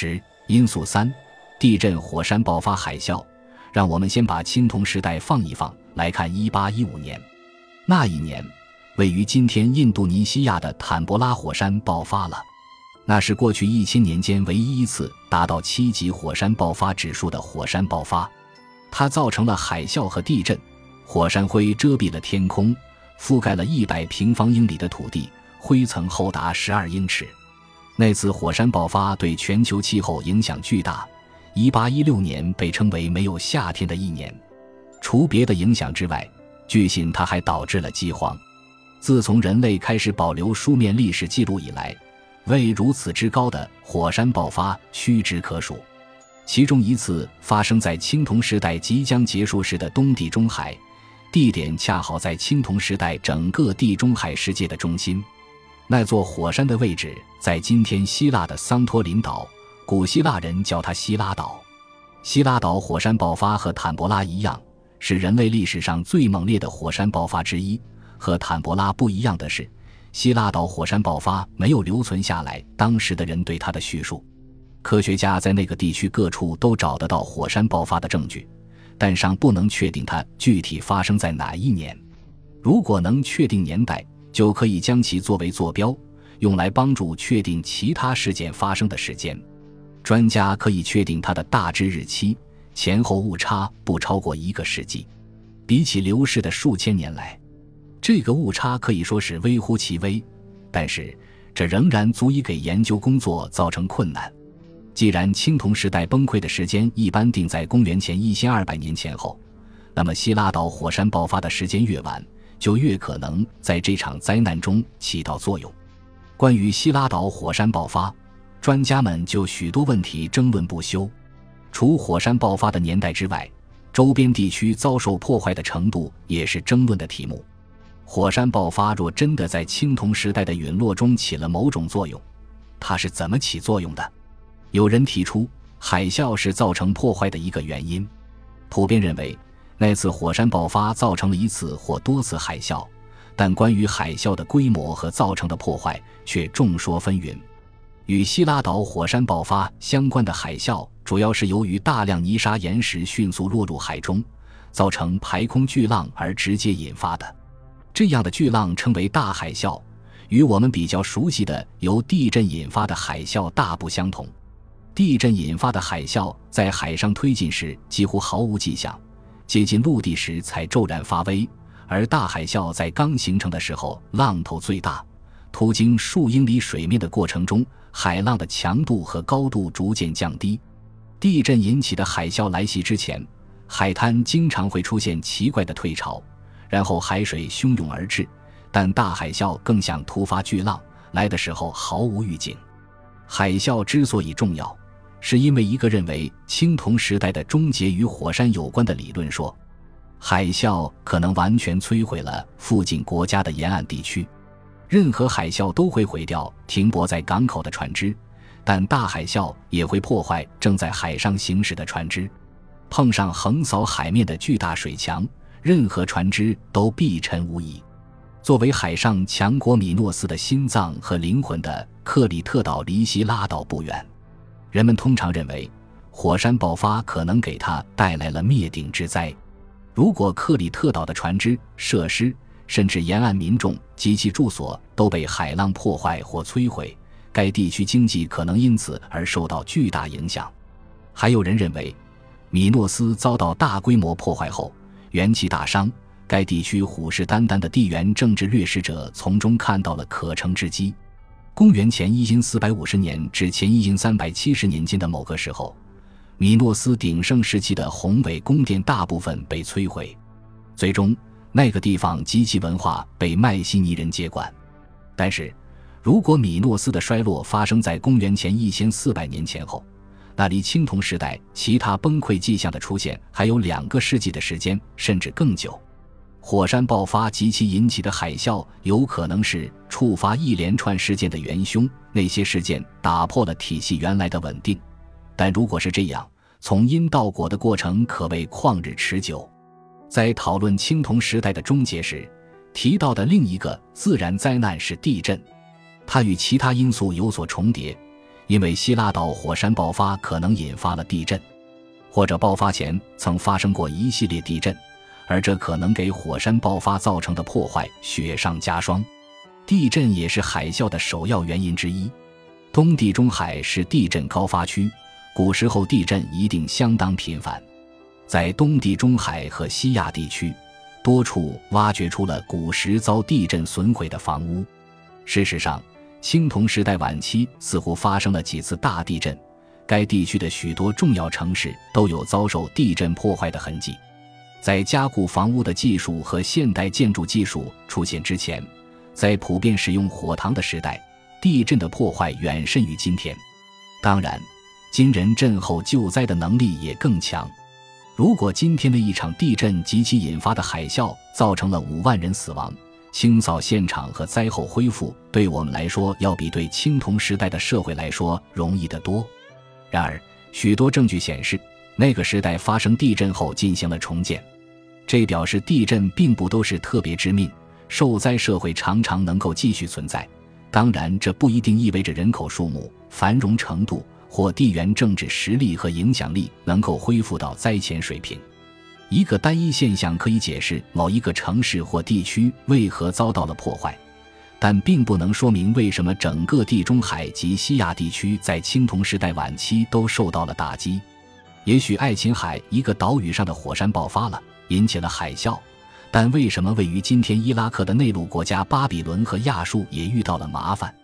十因素三：地震、火山爆发、海啸。让我们先把青铜时代放一放，来看一八一五年。那一年，位于今天印度尼西亚的坦博拉火山爆发了，那是过去一千年间唯一一次达到七级火山爆发指数的火山爆发。它造成了海啸和地震，火山灰遮蔽了天空，覆盖了一百平方英里的土地，灰层厚达十二英尺。那次火山爆发对全球气候影响巨大。一八一六年被称为没有夏天的一年。除别的影响之外，据信它还导致了饥荒。自从人类开始保留书面历史记录以来，未如此之高的火山爆发屈指可数。其中一次发生在青铜时代即将结束时的东地中海，地点恰好在青铜时代整个地中海世界的中心。那座火山的位置在今天希腊的桑托林岛。古希腊人叫它希拉岛。希拉岛火山爆发和坦博拉一样，是人类历史上最猛烈的火山爆发之一。和坦博拉不一样的是，希拉岛火山爆发没有留存下来当时的人对它的叙述。科学家在那个地区各处都找得到火山爆发的证据，但尚不能确定它具体发生在哪一年。如果能确定年代，就可以将其作为坐标，用来帮助确定其他事件发生的时间。专家可以确定它的大致日期前后误差不超过一个世纪，比起流逝的数千年来，这个误差可以说是微乎其微。但是，这仍然足以给研究工作造成困难。既然青铜时代崩溃的时间一般定在公元前一千二百年前后，那么希拉岛火山爆发的时间越晚，就越可能在这场灾难中起到作用。关于希拉岛火山爆发。专家们就许多问题争论不休，除火山爆发的年代之外，周边地区遭受破坏的程度也是争论的题目。火山爆发若真的在青铜时代的陨落中起了某种作用，它是怎么起作用的？有人提出，海啸是造成破坏的一个原因。普遍认为，那次火山爆发造成了一次或多次海啸，但关于海啸的规模和造成的破坏却众说纷纭。与希拉岛火山爆发相关的海啸，主要是由于大量泥沙岩石迅速落入海中，造成排空巨浪而直接引发的。这样的巨浪称为大海啸，与我们比较熟悉的由地震引发的海啸大不相同。地震引发的海啸在海上推进时几乎毫无迹象，接近陆地时才骤然发威；而大海啸在刚形成的时候浪头最大，途经数英里水面的过程中。海浪的强度和高度逐渐降低。地震引起的海啸来袭之前，海滩经常会出现奇怪的退潮，然后海水汹涌而至。但大海啸更像突发巨浪，来的时候毫无预警。海啸之所以重要，是因为一个认为青铜时代的终结与火山有关的理论说，海啸可能完全摧毁了附近国家的沿岸地区。任何海啸都会毁掉停泊在港口的船只，但大海啸也会破坏正在海上行驶的船只。碰上横扫海面的巨大水墙，任何船只都必沉无疑。作为海上强国米诺斯的心脏和灵魂的克里特岛离希拉岛不远。人们通常认为，火山爆发可能给他带来了灭顶之灾。如果克里特岛的船只、设施，甚至沿岸民众及其住所都被海浪破坏或摧毁，该地区经济可能因此而受到巨大影响。还有人认为，米诺斯遭到大规模破坏后元气大伤，该地区虎视眈眈的地缘政治掠食者从中看到了可乘之机。公元前一四四百五十年至前一三百七十年间的某个时候，米诺斯鼎盛时期的宏伟宫殿大部分被摧毁，最终。那个地方及其文化被迈锡尼人接管，但是，如果米诺斯的衰落发生在公元前一千四百年前后，那离青铜时代其他崩溃迹象的出现还有两个世纪的时间，甚至更久。火山爆发及其引起的海啸有可能是触发一连串事件的元凶，那些事件打破了体系原来的稳定。但如果是这样，从因到果的过程可谓旷日持久。在讨论青铜时代的终结时，提到的另一个自然灾难是地震，它与其他因素有所重叠，因为希拉岛火山爆发可能引发了地震，或者爆发前曾发生过一系列地震，而这可能给火山爆发造成的破坏雪上加霜。地震也是海啸的首要原因之一。东地中海是地震高发区，古时候地震一定相当频繁。在东地中海和西亚地区，多处挖掘出了古时遭地震损毁的房屋。事实上，青铜时代晚期似乎发生了几次大地震，该地区的许多重要城市都有遭受地震破坏的痕迹。在加固房屋的技术和现代建筑技术出现之前，在普遍使用火塘的时代，地震的破坏远甚于今天。当然，今人震后救灾的能力也更强。如果今天的一场地震及其引发的海啸造成了五万人死亡，清扫现场和灾后恢复对我们来说要比对青铜时代的社会来说容易得多。然而，许多证据显示，那个时代发生地震后进行了重建，这表示地震并不都是特别致命，受灾社会常常能够继续存在。当然，这不一定意味着人口数目、繁荣程度。或地缘政治实力和影响力能够恢复到灾前水平。一个单一现象可以解释某一个城市或地区为何遭到了破坏，但并不能说明为什么整个地中海及西亚地区在青铜时代晚期都受到了打击。也许爱琴海一个岛屿上的火山爆发了，引起了海啸，但为什么位于今天伊拉克的内陆国家巴比伦和亚述也遇到了麻烦？